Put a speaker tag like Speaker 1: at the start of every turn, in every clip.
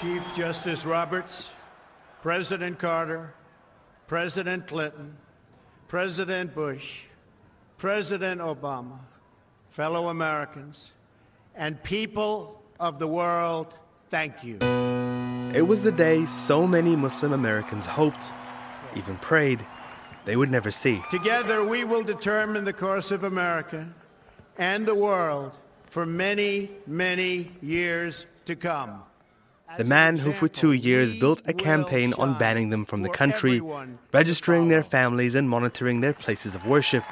Speaker 1: Chief Justice Roberts, President Carter, President Clinton, President Bush, President Obama, fellow Americans, and people of the world, thank you.
Speaker 2: It was the day so many Muslim Americans hoped, even prayed, they would never see.
Speaker 1: Together, we will determine the course of America and the world for many, many years to come.
Speaker 2: The man who for two years built a campaign on banning them from the country, registering their families and monitoring their places of worship,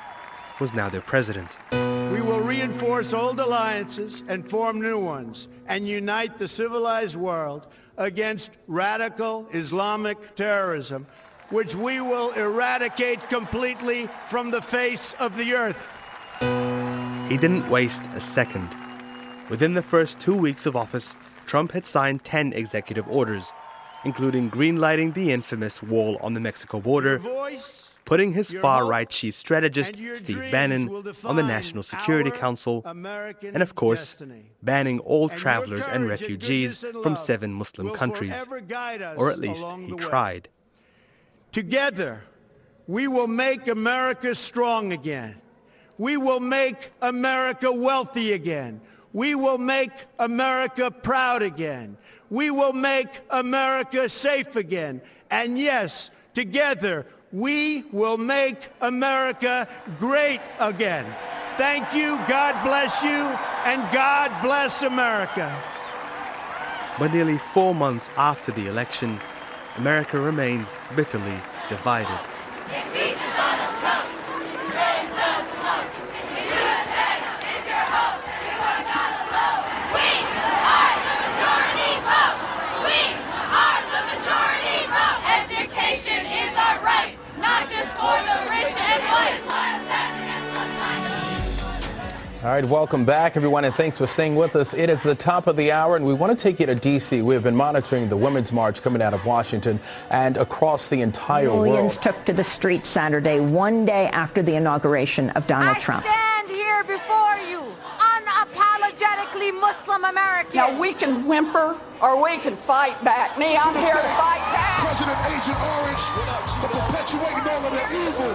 Speaker 2: was now their president.
Speaker 1: We will reinforce old alliances and form new ones and unite the civilized world against radical Islamic terrorism, which we will eradicate completely from the face of the earth.
Speaker 2: He didn't waste a second. Within the first two weeks of office, Trump had signed 10 executive orders, including greenlighting the infamous wall on the Mexico border, putting his far right chief strategist, Steve Bannon, on the National Security Council, and of course, banning all travelers and refugees from seven Muslim countries. Or at least he tried.
Speaker 1: Together, we will make America strong again. We will make America wealthy again. We will make America proud again. We will make America safe again. And yes, together, we will make America great again. Thank you, God bless you, and God bless America.
Speaker 2: But nearly four months after the election, America remains bitterly divided.
Speaker 3: All right, welcome back, everyone, and thanks for staying with us. It is the top of the hour, and we want to take you to D.C. We have been monitoring the Women's March coming out of Washington and across the entire
Speaker 4: Millions
Speaker 3: world.
Speaker 4: Millions took to the streets Saturday, one day after the inauguration of Donald
Speaker 5: I
Speaker 4: Trump.
Speaker 5: stand here before you, unapologetically Muslim American.
Speaker 6: Now, we can whimper or we can fight back. Me, I'm here to fight back.
Speaker 7: President Agent Orange for perpetuating all of the evil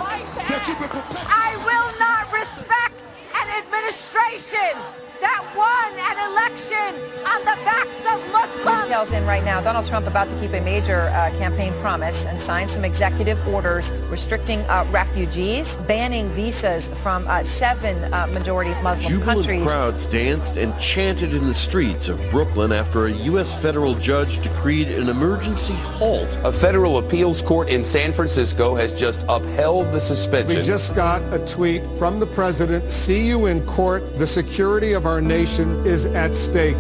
Speaker 7: that you've been perpetuating.
Speaker 5: I will not respect an administration that won an election on the backs of Muslims.
Speaker 8: Details in right now. Donald Trump about to keep a major uh, campaign promise and sign some executive orders restricting uh, refugees, banning visas from uh, seven uh, majority Muslim
Speaker 9: Jubilant
Speaker 8: countries.
Speaker 9: crowds danced and chanted in the streets of Brooklyn after a U.S. federal judge decreed an emergency halt.
Speaker 10: A federal appeals court in San Francisco has just upheld the suspension.
Speaker 7: We just got a tweet from the president. See you in court. The security of our nation is at stake.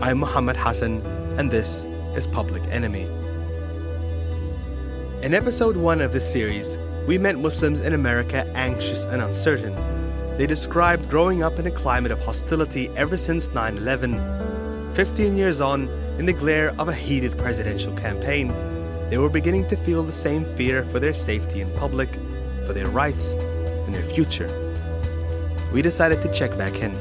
Speaker 2: I'm Muhammad Hassan, and this is Public Enemy. In episode one of this series, we met Muslims in America anxious and uncertain. They described growing up in a climate of hostility ever since 9 11. 15 years on, in the glare of a heated presidential campaign, they were beginning to feel the same fear for their safety in public, for their rights, and their future. We decided to check back in.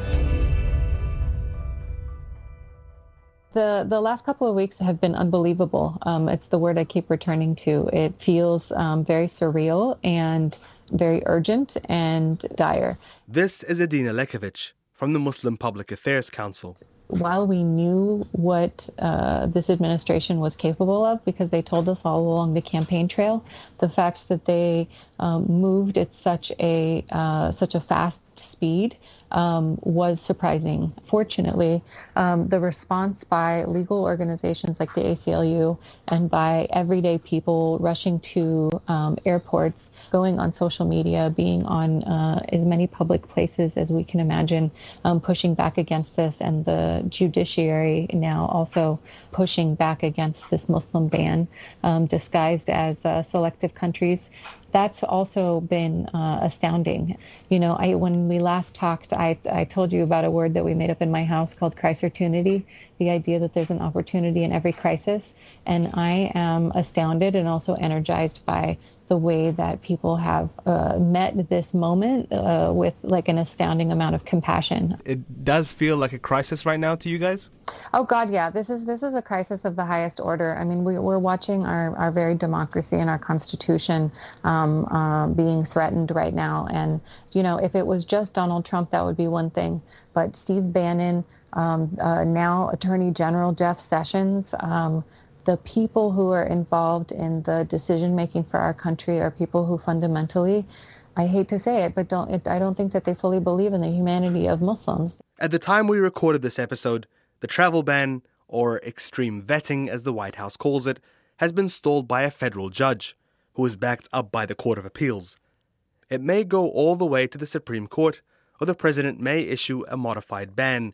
Speaker 11: The, the last couple of weeks have been unbelievable. Um, it's the word I keep returning to. It feels um, very surreal and very urgent and dire.
Speaker 2: This is Edina Lekovic from the Muslim Public Affairs Council.
Speaker 11: While we knew what uh, this administration was capable of, because they told us all along the campaign trail, the fact that they um, moved at such a uh, such a fast speed um, was surprising. Fortunately, um, the response by legal organizations like the ACLU and by everyday people rushing to um, airports, going on social media, being on uh, as many public places as we can imagine, um, pushing back against this, and the judiciary now also pushing back against this Muslim ban um, disguised as uh, selective countries that's also been uh, astounding. You know, I, when we last talked, I, I told you about a word that we made up in my house called crisertunity, the idea that there's an opportunity in every crisis. And I am astounded and also energized by the way that people have uh, met this moment uh, with like an astounding amount of compassion.
Speaker 2: It does feel like a crisis right now to you guys.
Speaker 11: Oh God, yeah. This is this is a crisis of the highest order. I mean, we, we're watching our, our very democracy and our constitution um, uh, being threatened right now. And you know, if it was just Donald Trump, that would be one thing. But Steve Bannon, um, uh, now Attorney General Jeff Sessions. Um, the people who are involved in the decision making for our country are people who fundamentally, I hate to say it, but don't it, I don't think that they fully believe in the humanity of Muslims.
Speaker 2: At the time we recorded this episode, the travel ban, or extreme vetting as the White House calls it, has been stalled by a federal judge, who is backed up by the Court of Appeals. It may go all the way to the Supreme Court, or the president may issue a modified ban,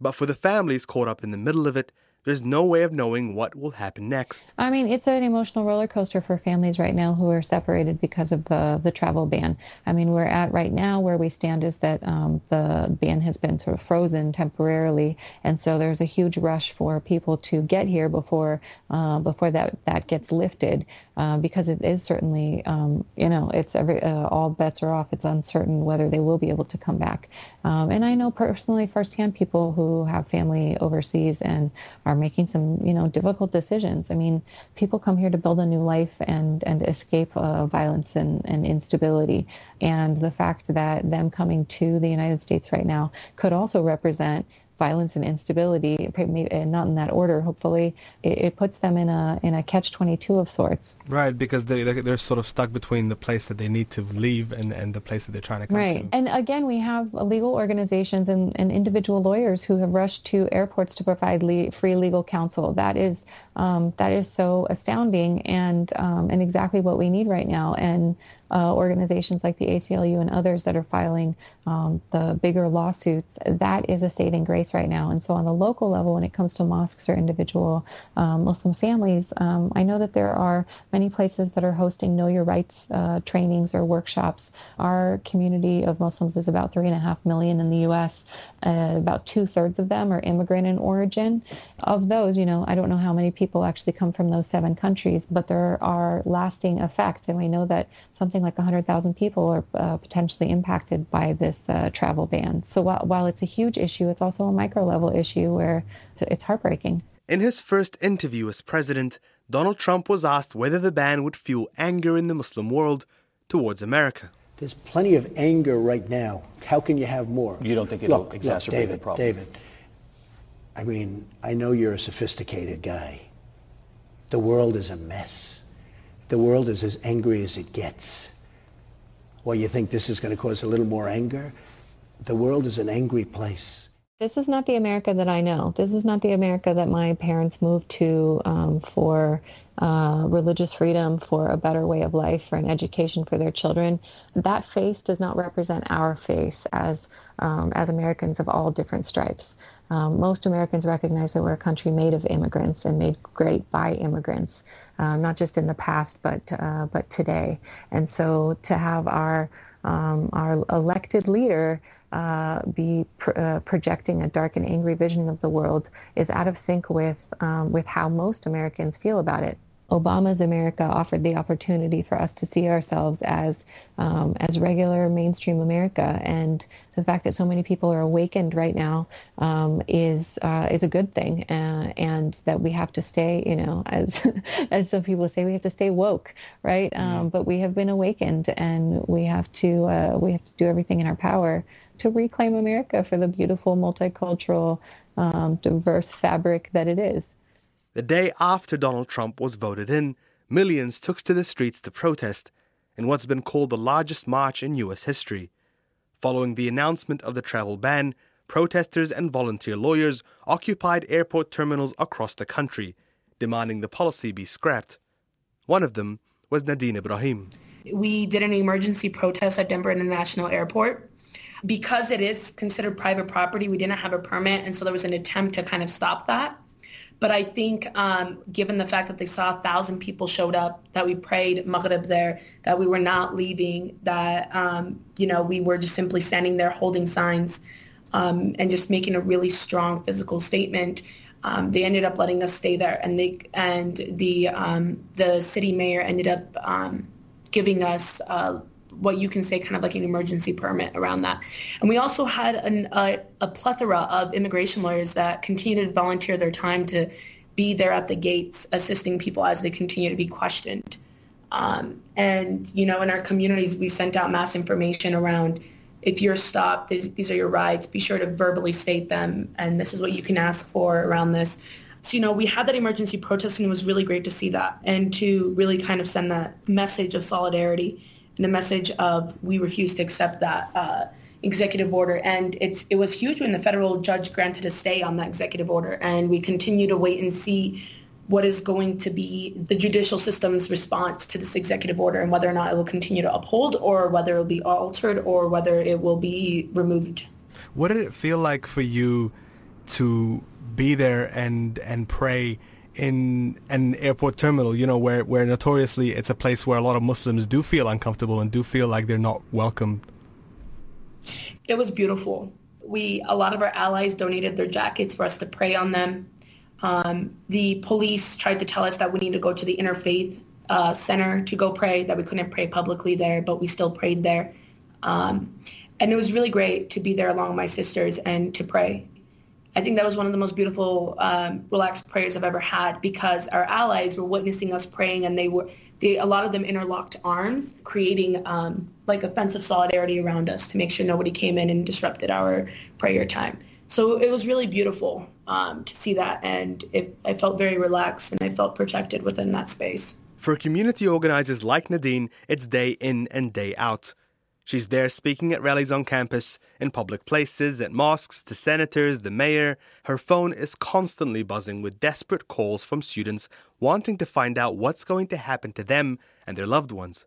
Speaker 2: but for the families caught up in the middle of it, there's no way of knowing what will happen next.
Speaker 11: I mean, it's an emotional roller coaster for families right now who are separated because of the, the travel ban. I mean, we're at right now where we stand is that um, the ban has been sort of frozen temporarily, and so there's a huge rush for people to get here before uh, before that that gets lifted, uh, because it is certainly um, you know it's every uh, all bets are off. It's uncertain whether they will be able to come back, um, and I know personally firsthand people who have family overseas and are making some, you know, difficult decisions. I mean, people come here to build a new life and, and escape uh, violence and, and instability. And the fact that them coming to the United States right now could also represent violence and instability, uh, not in that order, hopefully, it, it, puts them in a in a catch twenty two of sorts.
Speaker 2: Right, because they they're sort of stuck between the place that they need to leave and, and the place that they're trying to come
Speaker 11: right.
Speaker 2: to.
Speaker 11: and again, we have legal organizations and, and individual lawyers who have rushed to airports to provide le- free legal counsel. That is um, that is so astounding and um, and exactly what we need right now. And uh, organizations like the ACLU and others that are filing um, the bigger lawsuits, that is a saving grace right now. And so on the local level, when it comes to mosques or individual um, Muslim families, um, I know that there are many places that are hosting Know Your Rights uh, trainings or workshops. Our community of Muslims is about three and a half million in the U.S. Uh, about two thirds of them are immigrant in origin. Of those, you know, I don't know how many people actually come from those seven countries, but there are lasting effects. And we know that something like 100,000 people are uh, potentially impacted by this uh, travel ban. So while, while it's a huge issue, it's also a micro level issue where it's heartbreaking.
Speaker 2: In his first interview as president, Donald Trump was asked whether the ban would fuel anger in the Muslim world towards America.
Speaker 12: There's plenty of anger right now. How can you have more?
Speaker 13: You don't think it'll
Speaker 12: look,
Speaker 13: exacerbate
Speaker 12: look, David,
Speaker 13: the problem?
Speaker 12: David, I mean, I know you're a sophisticated guy. The world is a mess. The world is as angry as it gets. Well, you think this is going to cause a little more anger? The world is an angry place.
Speaker 11: This is not the America that I know. This is not the America that my parents moved to um, for uh, religious freedom, for a better way of life, for an education for their children. That face does not represent our face as um, as Americans of all different stripes. Um, most Americans recognize that we're a country made of immigrants and made great by immigrants, um, not just in the past, but uh, but today. And so to have our um, our elected leader uh, be pr- uh, projecting a dark and angry vision of the world is out of sync with um, with how most Americans feel about it. Obama's America offered the opportunity for us to see ourselves as um, as regular mainstream America, and the fact that so many people are awakened right now um, is uh, is a good thing, uh, and that we have to stay, you know, as as some people say, we have to stay woke, right? Mm-hmm. Um, but we have been awakened, and we have to uh, we have to do everything in our power to reclaim America for the beautiful, multicultural, um, diverse fabric that it is.
Speaker 2: The day after Donald Trump was voted in, millions took to the streets to protest in what's been called the largest march in U.S. history. Following the announcement of the travel ban, protesters and volunteer lawyers occupied airport terminals across the country, demanding the policy be scrapped. One of them was Nadine Ibrahim.
Speaker 13: We did an emergency protest at Denver International Airport. Because it is considered private property, we didn't have a permit, and so there was an attempt to kind of stop that. But I think um, given the fact that they saw a thousand people showed up, that we prayed Maghrib there, that we were not leaving, that, um, you know, we were just simply standing there holding signs um, and just making a really strong physical statement. Um, they ended up letting us stay there, and they and the um, the city mayor ended up um, giving us uh, what you can say kind of like an emergency permit around that. And we also had an, a, a plethora of immigration lawyers that continued to volunteer their time to be there at the gates assisting people as they continue to be questioned. Um, and, you know, in our communities, we sent out mass information around if you're stopped, these, these are your rights. Be sure to verbally state them. And this is what you can ask for around this. So, you know, we had that emergency protest and it was really great to see that and to really kind of send that message of solidarity and a message of we refuse to accept that uh, executive order. And it's it was huge when the federal judge granted a stay on that executive order. And we continue to wait and see what is going to be the judicial system's response to this executive order and whether or not it will continue to uphold or whether it will be altered or whether it will be removed.
Speaker 2: What did it feel like for you to be there and and pray in an airport terminal, you know, where, where notoriously it's a place where a lot of Muslims do feel uncomfortable and do feel like they're not welcome.
Speaker 13: It was beautiful. We, a lot of our allies donated their jackets for us to pray on them. Um, the police tried to tell us that we need to go to the interfaith uh, center to go pray, that we couldn't pray publicly there, but we still prayed there. Um, and it was really great to be there along with my sisters and to pray. I think that was one of the most beautiful, um, relaxed prayers I've ever had because our allies were witnessing us praying, and they were they a lot of them interlocked arms, creating um, like a fence of solidarity around us to make sure nobody came in and disrupted our prayer time. So it was really beautiful um, to see that, and it, I felt very relaxed and I felt protected within that space.
Speaker 2: For community organizers like Nadine, it's day in and day out. She's there speaking at rallies on campus, in public places, at mosques, to senators, the mayor. Her phone is constantly buzzing with desperate calls from students wanting to find out what's going to happen to them and their loved ones.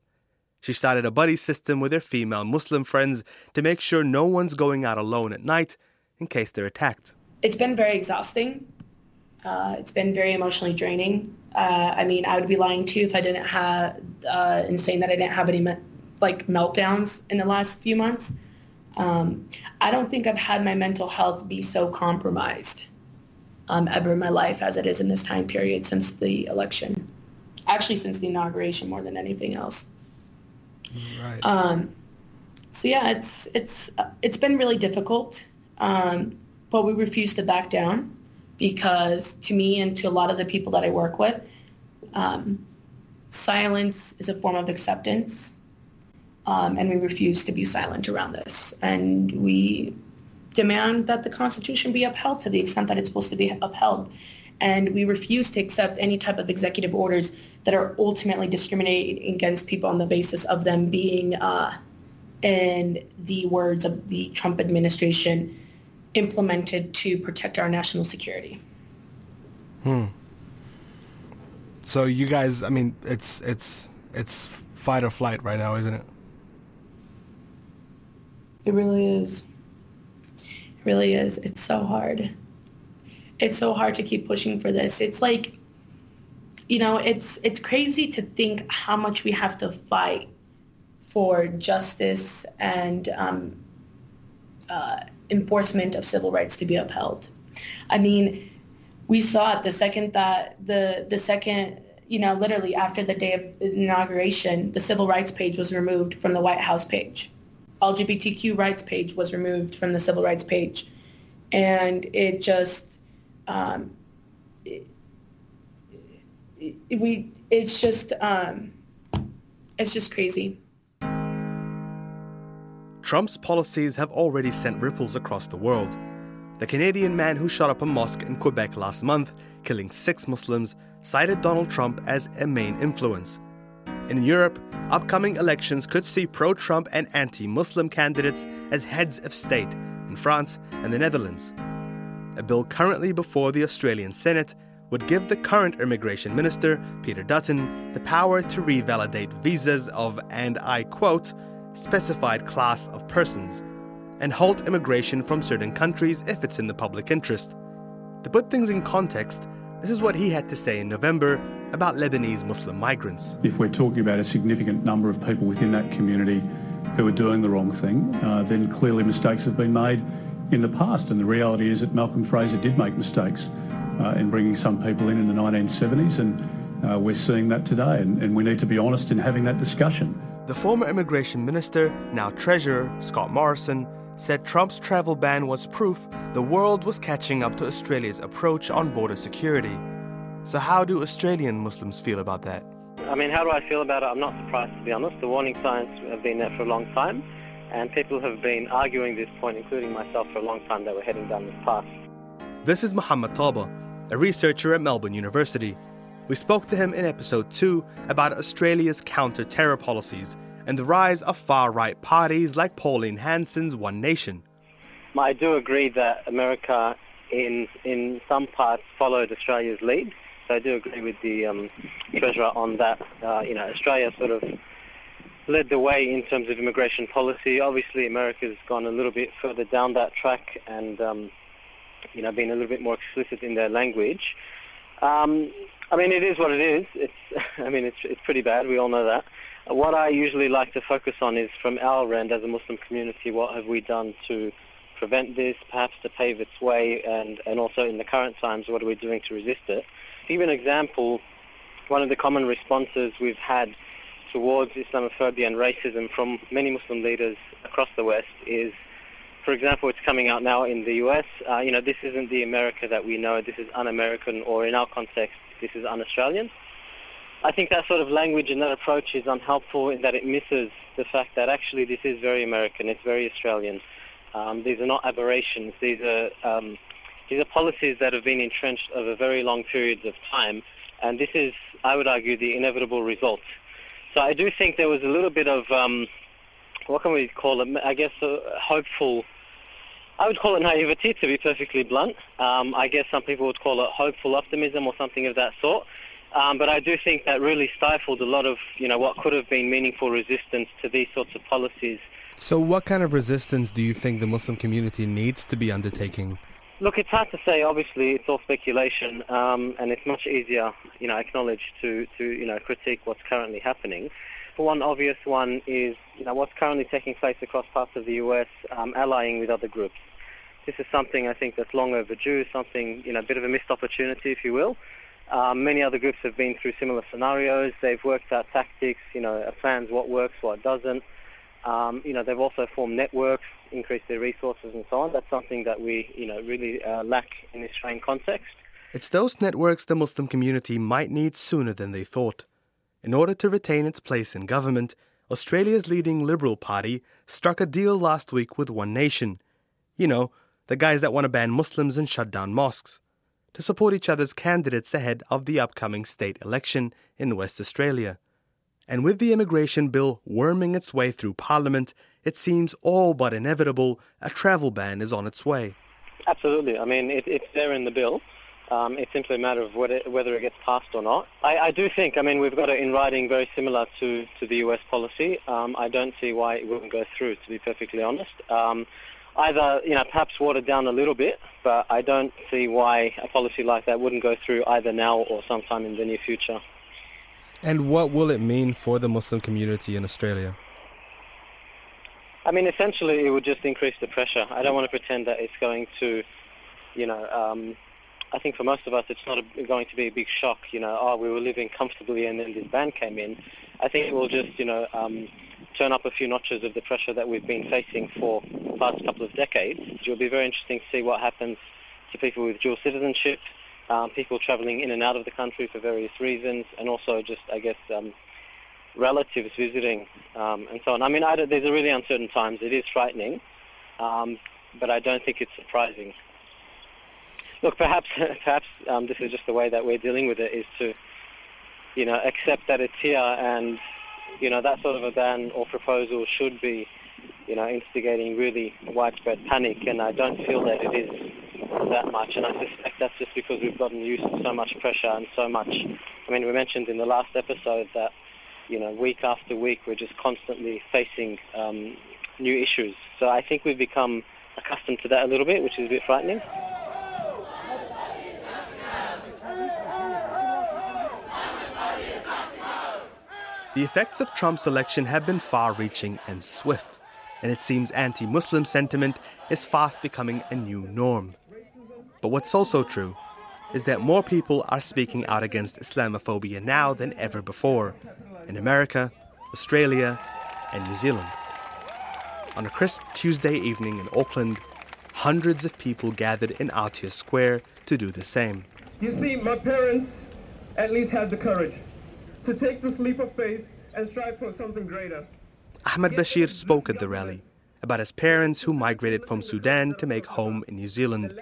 Speaker 2: She started a buddy system with her female Muslim friends to make sure no one's going out alone at night in case they're attacked.
Speaker 13: It's been very exhausting. Uh, it's been very emotionally draining. Uh, I mean, I would be lying to you if I didn't have, uh, and saying that I didn't have any like meltdowns in the last few months. Um, I don't think I've had my mental health be so compromised um, ever in my life as it is in this time period since the election. Actually, since the inauguration more than anything else.
Speaker 2: Right.
Speaker 13: Um, so yeah, it's it's it's been really difficult, um, but we refuse to back down because to me and to a lot of the people that I work with, um, silence is a form of acceptance um, and we refuse to be silent around this. And we demand that the Constitution be upheld to the extent that it's supposed to be upheld. And we refuse to accept any type of executive orders that are ultimately discriminating against people on the basis of them being, uh, in the words of the Trump administration, implemented to protect our national security.
Speaker 2: Hmm. So you guys, I mean, it's it's it's fight or flight right now, isn't it?
Speaker 13: It really is. It really is. It's so hard. It's so hard to keep pushing for this. It's like, you know, it's it's crazy to think how much we have to fight for justice and um, uh, enforcement of civil rights to be upheld. I mean, we saw it the second that the the second you know literally after the day of inauguration, the civil rights page was removed from the White House page. LGBTQ rights page was removed from the civil rights page. And it just, um, it, it, we, it's just, um, it's just crazy.
Speaker 2: Trump's policies have already sent ripples across the world. The Canadian man who shot up a mosque in Quebec last month, killing six Muslims, cited Donald Trump as a main influence. In Europe, upcoming elections could see pro Trump and anti Muslim candidates as heads of state in France and the Netherlands. A bill currently before the Australian Senate would give the current immigration minister, Peter Dutton, the power to revalidate visas of, and I quote, specified class of persons, and halt immigration from certain countries if it's in the public interest. To put things in context, this is what he had to say in November about Lebanese Muslim migrants.
Speaker 14: If we're talking about a significant number of people within that community who are doing the wrong thing, uh, then clearly mistakes have been made in the past. And the reality is that Malcolm Fraser did make mistakes uh, in bringing some people in in the 1970s, and uh, we're seeing that today. And, and we need to be honest in having that discussion.
Speaker 2: The former immigration minister, now treasurer, Scott Morrison, said Trump's travel ban was proof the world was catching up to Australia's approach on border security. So, how do Australian Muslims feel about that?
Speaker 15: I mean, how do I feel about it? I'm not surprised, to be honest. The warning signs have been there for a long time, and people have been arguing this point, including myself, for a long time that we're heading down this path.
Speaker 2: This is Muhammad Tabbaa, a researcher at Melbourne University. We spoke to him in episode 2 about Australia's counter terror policies and the rise of far right parties like Pauline Hanson's One Nation.
Speaker 15: I do agree that America, in in some parts, followed Australia's lead. So I do agree with the um, treasurer on that. Uh, you know, Australia sort of led the way in terms of immigration policy. Obviously, America's gone a little bit further down that track and um, you know been a little bit more explicit in their language. Um, I mean, it is what it is. It's I mean, it's it's pretty bad. We all know that. What I usually like to focus on is from our end as a Muslim community, what have we done to prevent this, perhaps to pave its way, and, and also in the current times, what are we doing to resist it? Give an example, one of the common responses we've had towards Islamophobia and racism from many Muslim leaders across the West is, for example, it's coming out now in the US, uh, you know, this isn't the America that we know, this is un-American, or in our context, this is un-Australian. I think that sort of language and that approach is unhelpful in that it misses the fact that actually this is very American, it's very Australian. Um, these are not aberrations. These are um, these are policies that have been entrenched over very long periods of time, and this is, I would argue, the inevitable result. So I do think there was a little bit of um, what can we call it? I guess uh, hopeful. I would call it naivety, to be perfectly blunt. Um, I guess some people would call it hopeful optimism or something of that sort. Um, but I do think that really stifled a lot of, you know, what could have been meaningful resistance to these sorts of policies.
Speaker 2: So what kind of resistance do you think the Muslim community needs to be undertaking?
Speaker 15: Look, it's hard to say. Obviously, it's all speculation, um, and it's much easier, you know, acknowledge to, to, you know, critique what's currently happening. But one obvious one is, you know, what's currently taking place across parts of the U.S., um, allying with other groups. This is something I think that's long overdue, something, you know, a bit of a missed opportunity, if you will. Um, many other groups have been through similar scenarios. They've worked out tactics, you know, plans, what works, what doesn't. Um, you know, they've also formed networks, increased their resources and so on. That's something that we, you know, really uh, lack in this Australian context.
Speaker 2: It's those networks the Muslim community might need sooner than they thought. In order to retain its place in government, Australia's leading Liberal Party struck a deal last week with One Nation. You know, the guys that want to ban Muslims and shut down mosques to support each other's candidates ahead of the upcoming state election in West Australia. And with the immigration bill worming its way through Parliament, it seems all but inevitable a travel ban is on its way.
Speaker 15: Absolutely. I mean, it, it's there in the bill. Um, it's simply a matter of whether, whether it gets passed or not. I, I, do think, I mean, we've got it in writing very similar to, to the US policy. Um, I don't see why it wouldn't go through, to be perfectly honest. Um, either, you know, perhaps watered down a little bit, but I don't see why a policy like that wouldn't go through either now or sometime in the near future.
Speaker 2: And what will it mean for the Muslim community in Australia?
Speaker 15: I mean, essentially, it would just increase the pressure. I don't want to pretend that it's going to, you know, um, I think for most of us, it's not a, going to be a big shock. You know, oh, we were living comfortably and then this ban came in. I think it will just, you know, um, turn up a few notches of the pressure that we've been facing for the past couple of decades. It will be very interesting to see what happens to people with dual citizenship, um, people travelling in and out of the country for various reasons, and also just, I guess, um, relatives visiting um, and so on. I mean, I these are really uncertain times. It is frightening, um, but I don't think it's surprising. Look, perhaps perhaps um, this is just the way that we're dealing with it is to, you know, accept that it's here and you know, that sort of a ban or proposal should be, you know, instigating really widespread panic, and I don't feel that it is that much, and I suspect that's just because we've gotten used to so much pressure and so much. I mean, we mentioned in the last episode that, you know, week after week we're just constantly facing um, new issues. So I think we've become accustomed to that a little bit, which is a bit frightening.
Speaker 2: The effects of Trump's election have been far reaching and swift, and it seems anti Muslim sentiment is fast becoming a new norm. But what's also true is that more people are speaking out against Islamophobia now than ever before in America, Australia, and New Zealand. On a crisp Tuesday evening in Auckland, hundreds of people gathered in Aotea Square to do the same.
Speaker 16: You see, my parents at least had the courage to take this leap of faith and strive for something greater.
Speaker 2: Ahmed Bashir spoke at the rally about his parents who migrated from Sudan to make home in New Zealand.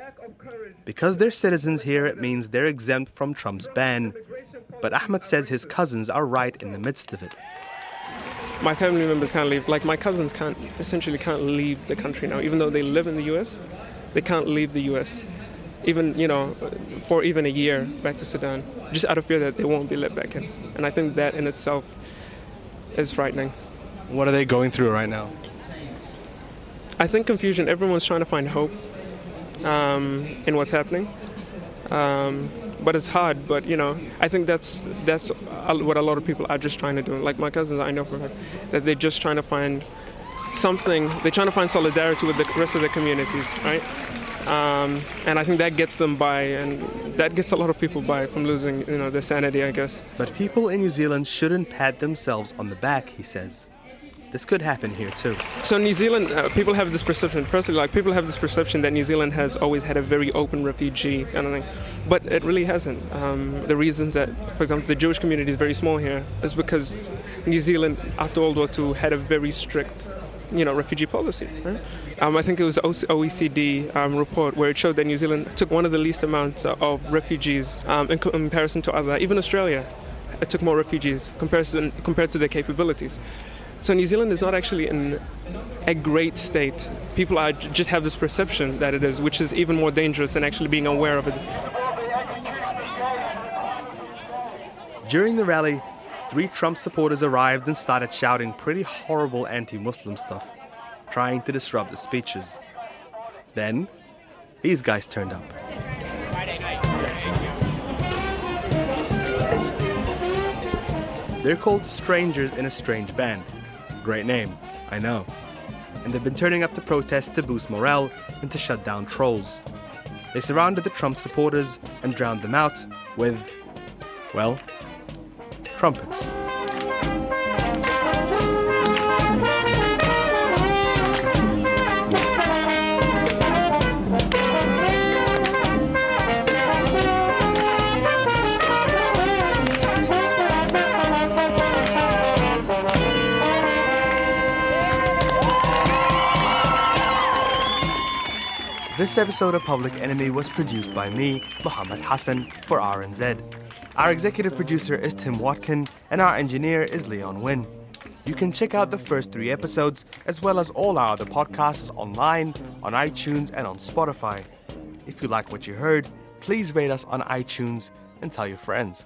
Speaker 2: Because they're citizens here, it means they're exempt from Trump's ban. But Ahmed says his cousins are right in the midst of it.
Speaker 16: My family members can't leave. Like my cousins can't essentially can't leave the country now, even though they live in the U.S. They can't leave the U.S. Even you know, for even a year back to Sudan, just out of fear that they won't be let back in. And I think that in itself is frightening.
Speaker 2: What are they going through right now?
Speaker 16: I think confusion. Everyone's trying to find hope um, in what's happening. Um, but it's hard. But you know, I think that's that's what a lot of people are just trying to do. Like my cousins, I know for fact that they're just trying to find something. They're trying to find solidarity with the rest of the communities, right? Um, and I think that gets them by, and that gets a lot of people by from losing, you know, their sanity, I guess.
Speaker 2: But people in New Zealand shouldn't pat themselves on the back, he says. This could happen here too.
Speaker 16: So New Zealand, uh, people have this perception. Personally, like people have this perception that New Zealand has always had a very open refugee kind of thing, but it really hasn't. Um, the reasons that, for example, the Jewish community is very small here is because New Zealand, after World War II, had a very strict you know, refugee policy. Right? Um, I think it was OECD um, report where it showed that New Zealand took one of the least amounts of refugees um, in comparison to other, even Australia, it took more refugees compared to, compared to their capabilities. So New Zealand is not actually in a great state. People are just have this perception that it is, which is even more dangerous than actually being aware of it.
Speaker 2: During the rally, three Trump supporters arrived and started shouting pretty horrible anti Muslim stuff, trying to disrupt the speeches. Then, these guys turned up. They're called Strangers in a Strange Band. Great name, I know. And they've been turning up the protests to boost morale and to shut down trolls. They surrounded the Trump supporters and drowned them out with, well, trumpets. This episode of Public Enemy was produced by me, Muhammad Hassan, for RNZ. Our executive producer is Tim Watkin, and our engineer is Leon Wynn. You can check out the first three episodes, as well as all our other podcasts online, on iTunes, and on Spotify. If you like what you heard, please rate us on iTunes and tell your friends.